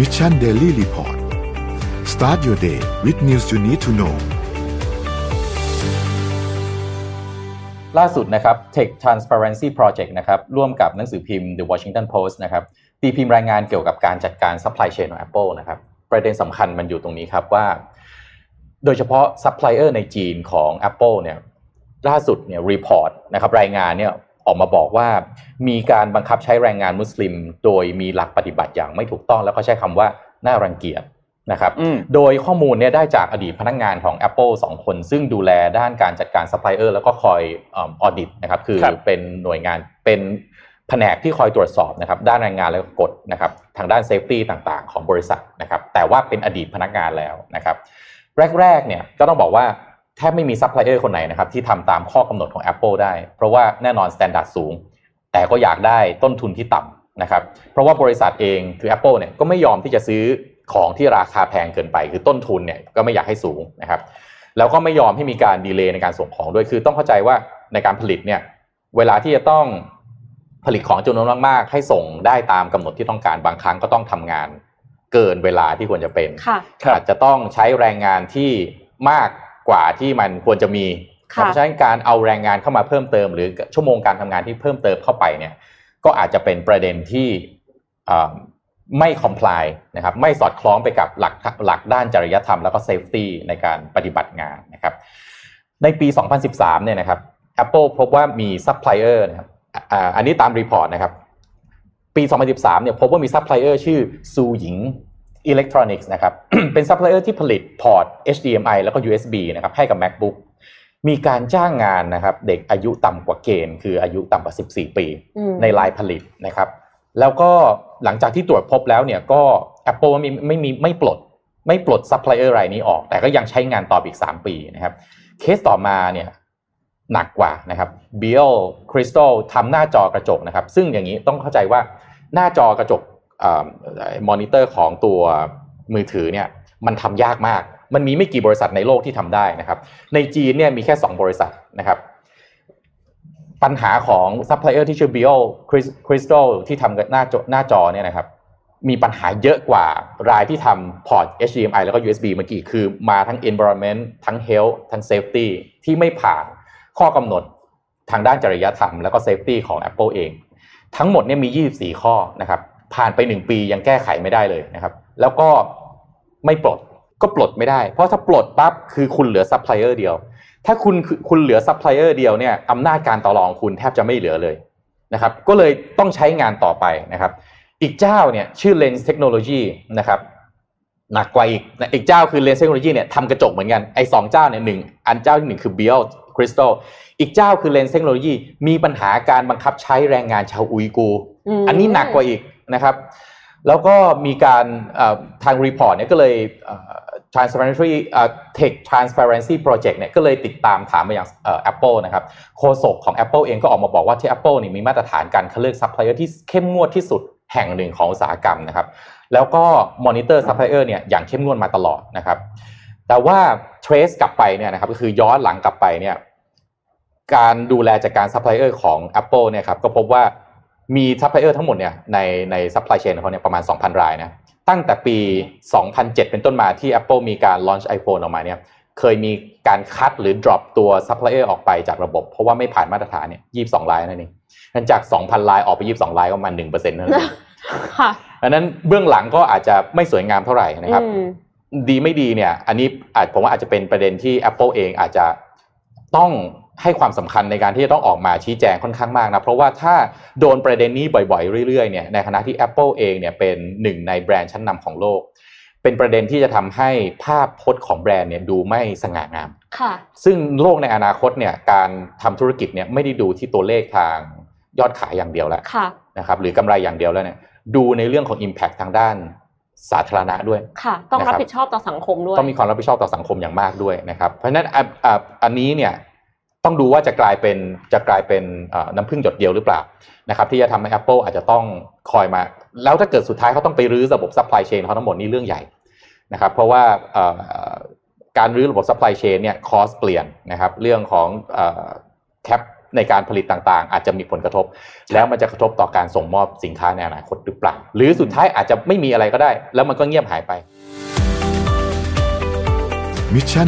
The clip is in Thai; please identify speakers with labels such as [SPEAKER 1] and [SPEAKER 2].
[SPEAKER 1] Mission Daily Report start your day with news you need to know
[SPEAKER 2] ล่าสุดนะครับ Tech Transparency Project นะครับร่วมกับหนังสือพิมพ์ The Washington Post นะครับตีพิมพ์รายงานเกี่ยวกับการจัดการ supply chain ของ Apple นะครับประเด็นสำคัญมันอยู่ตรงนี้ครับว่า โดยเฉพาะซัพพลายเออร์ในจีนของ Apple เนี่ยล่าสุดเนี่ย report นะครับรายงานเนี่ย ออกมาบอกว่ามีการบังคับใช้แรงงานมุสลิม โดยมีหลักปฏิบัติอย่างไม่ถูกต้อง แล้วก็ใช้คำว่าน่ารังเกียจนะครับ
[SPEAKER 3] อืม
[SPEAKER 2] โดยข้อมูลเนี่ยได้จากอดีตพนักงานของ Apple 2 คน ซึ่งดูแลด้านการจัดการซัพพลายเออร์แล้วก็คอย audit นะครับคือ
[SPEAKER 3] ครับ
[SPEAKER 2] เป็นหน่วยงานเป็นแผนกที่คอยตรวจสอบนะครับด้านแรงงานและก็กฎนะครับทางด้าน safety ต่างๆ ของบริษัทนะครับแต่ว่าเป็นอดีตพนักงานแล้วนะครับ แรกๆเนี่ยก็ต้องบอกว่า แทบไม่มีซัพพลายเออร์คนไหนนะครับที่ทำตามข้อกำหนดของ Apple ได้ เพราะว่าแน่นอน standard สูง แต่ก็อยากได้ต้นทุนที่ต่ำนะครับเพราะว่าบริษัทเองคือ Apple เนี่ยก็ไม่ยอมที่จะซื้อของที่ราคาแพงเกินไป คือต้นทุนเนี่ยก็ไม่อยากให้สูงนะครับแล้วก็ไม่ยอมให้มีการดีเลย์ในการส่งของด้วยคือต้องเข้าใจว่าในการผลิตเนี่ยเวลาที่จะต้องผลิตของจำนวนมากๆ ให้ส่งได้ตามกำหนดที่ต้องการบางครั้งก็ต้องทำงานเกินเวลาที่ควรจะเป็น
[SPEAKER 4] ค่ะ
[SPEAKER 2] อาจจะต้องใช้แรงงานที่มาก กว่าที่มันควรจะมี
[SPEAKER 4] ค่ะ
[SPEAKER 2] เพราะฉะนั้นการเอาแรงงานเข้ามาเพิ่มเติม หรือชั่วโมงการทำงานที่เพิ่มเติมเข้าไปเนี่ยก็อาจจะเป็นประเด็นที่เอ่อไม่ comply นะครับไม่สอดคล้องไปกับหลักหลักด้านจริยธรรมแล้วก็ safety ในการปฏิบัติงานนะครับในปี 2013 เนี่ยนะครับ Apple พบว่ามีซัพพลายเออร์นะครับอ่าอันนี้ตาม report นะครับ ปี 2013 เนี่ยพบว่ามีซัพพลายเออร์ชื่อ Suyin Electronics นะครับ เป็นซัพพลายเออร์ที่ผลิต port HDMI แล้วก็ USB นะครับให้กับ MacBook มีการจ้างงานนะครับ เด็กอายุต่ำกว่าเกณฑ์ คืออายุต่ำกว่า 14 ปี
[SPEAKER 4] อืม
[SPEAKER 2] ในไลน์ผลิตนะครับ แล้วก็หลังจากที่ตรวจพบแล้วเนี่ยก็ Apple ไม่ไม่มีไม่ปลด ไม่ปลดซัพพลายเออร์รายนี้ออก แต่ก็ยังใช้งานต่ออีก 3 ปีนะครับ เคสต่อมาเนี่ยหนักกว่านะครับ Biel Crystal ทำหน้าจอกระจกนะครับ ซึ่งอย่างนี้ต้องเข้าใจว่าหน้าจอกระจก มอนิเตอร์ของตัวมือถือเนี่ยมันทำยากมาก มันมีไม่กี่บริษัทในโลกที่ทำได้นะครับ ในจีนเนี่ยมีแค่ 2 บริษัทนะครับ ปัญหาของซัพพลายเออร์ที่ชื่อ Biel Crystal ที่ทำหน้าจอหน้าจอเนี่ยนะครับ มีปัญหาเยอะกว่ารายที่ทำพอร์ต HDMI แล้วก็ USB เมื่อกี้คือมาทั้ง environment ทั้ง health ทั้ง safety ที่ไม่ผ่านข้อกำหนดทางด้านจริยธรรม แล้วก็ safety ของ Apple เอง ทั้งหมดเนี่ยมี 24 ข้อนะครับ ผ่านไป1ปียังแก้ไขไม่ได้เลยนะครับ แล้วก็ไม่ปลดก็ปลดไม่ได้ เพราะถ้าปลดปั๊บคือคุณเหลือซัพพลายเออร์เดียว ถ้าคุณคุณเหลือซัพพลายเออร์เดียวเนี่ยอำนาจการต่อรองคุณแทบจะไม่เหลือเลยนะครับก็เลยต้องใช้งานต่อไปนะครับ อีกเจ้าเนี่ยชื่อ Lens Technology นะครับหนักกว่าอีกนะอีกเจ้าคือ Lens Technology เนี่ยทำกระจกเหมือนกันไอ้สองเจ้าเนี่ยหนึ่งอันเจ้าที่หนึ่งคือ Biel Crystal อีกเจ้าคือ Lens Technology มีปัญหาการบังคับใช้แรงงานชาวอุยกูร์ อันนี้หนักกว่าอีก นะครับ แล้วก็มีการทาง report เนี่ยก็เลย transparency tech transparency project เนี่ยก็เลยติดตามถามมาอย่างเอ่อ Apple นะครับโฆษกของ Apple เองก็ออกมาบอกว่าที่ Apple นี่มีมาตรฐานการคัดเลือกซัพพลายเออร์ที่เข้มงวดที่สุดแห่งหนึ่งของอุตสาหกรรมนะครับ แล้วก็มอนิเตอร์ซัพพลายเออร์เนี่ยอย่างเข้มงวดมาตลอดนะครับ แต่ว่า trace กลับไปเนี่ยนะครับก็คือย้อนหลังกลับไปเนี่ยการดูแลจากการซัพพลายเออร์ของ Apple เนี่ยครับก็พบว่า มีซัพพลายเออร์ทั้งหมดเนี่ยในในซัพพลายเชนของเขาเนี่ยประมาณ 2,000 รายนะตั้งแต่ปี 2007 เป็นต้นมาที่ Apple มีการ launch iPhone ออกมาเนี่ยเคยมีการคัดหรือ drop ตัวซัพพลายเออร์ออกไปจากระบบ เพราะว่าไม่ผ่านมาตรฐานเนี่ย22รายนั่นเองนั่นจาก 2,000 รายออกไป 22รายก็ประมาณ1%เท่านั้นเอง
[SPEAKER 4] ค่ะ
[SPEAKER 2] อันนั้นเบื้องหลังก็อาจจะไม่สวยงามเท่าไหร่นะครับ
[SPEAKER 4] อืม
[SPEAKER 2] ดีไม่ดีเนี่ย อันนี้อาจผมว่าอาจจะเป็นประเด็นที่ Apple เองอาจจะต้อง ให้ความสำคัญในการที่จะต้องออกมาชี้แจงค่อนข้างมากนะเพราะว่าถ้าโดนประเด็นนี้บ่อยๆ เรื่อยๆเนี่ยในขณะที่ Apple เองเนี่ยเป็นหนึ่งในแบรนด์ชั้นนำของโลก เป็นประเด็นที่จะทำให้ภาพพจน์ของแบรนด์เนี่ยดูไม่สง่างาม
[SPEAKER 4] ค่ะ
[SPEAKER 2] ซึ่งโลกในอนาคตเนี่ยการทำธุรกิจเนี่ยไม่ได้ดูที่ตัวเลขทางยอดขายอย่างเดียวแล้ว
[SPEAKER 4] ค่ะ
[SPEAKER 2] นะครับหรือกำไรอย่างเดียวแล้วเนี่ยดูในเรื่องของ Impact ทางด้านสาธารณะด้วย
[SPEAKER 4] ค่ะ ต้อง
[SPEAKER 2] นะครับ
[SPEAKER 4] รับผิดชอบต่อสังคมด้วย
[SPEAKER 2] ต้องมีความรับผิดชอบต่อสังคมอย่างมากด้วยนะครับ เพราะฉะนั้นอะอะอันนี้เนี่ย ต้องดูว่าจะกลายเป็นจะกลายเป็นน้ำผึ้งหยดเดียวหรือเปล่านะครับที่จะทำให้ Apple อาจจะต้องคอยมา แล้วถ้าเกิดสุดท้ายเขาต้องไปรื้อระบบซัพพลายเชนเขาทั้งหมดนี่เรื่องใหญ่นะครับเพราะว่าการรื้อระบบซัพพลายเชนเนี่ย cost เปลี่ยนนะครับเรื่องของ cap ในการผลิตต่างๆ อาจจะมีผลกระทบ แล้วมันจะกระทบต่อการส่งมอบสินค้าในอนาคตหรือเปล่า หรือสุดท้ายอาจจะไม่มีอะไรก็ได้ แล้วมันก็เงียบหายไป
[SPEAKER 1] มิชชั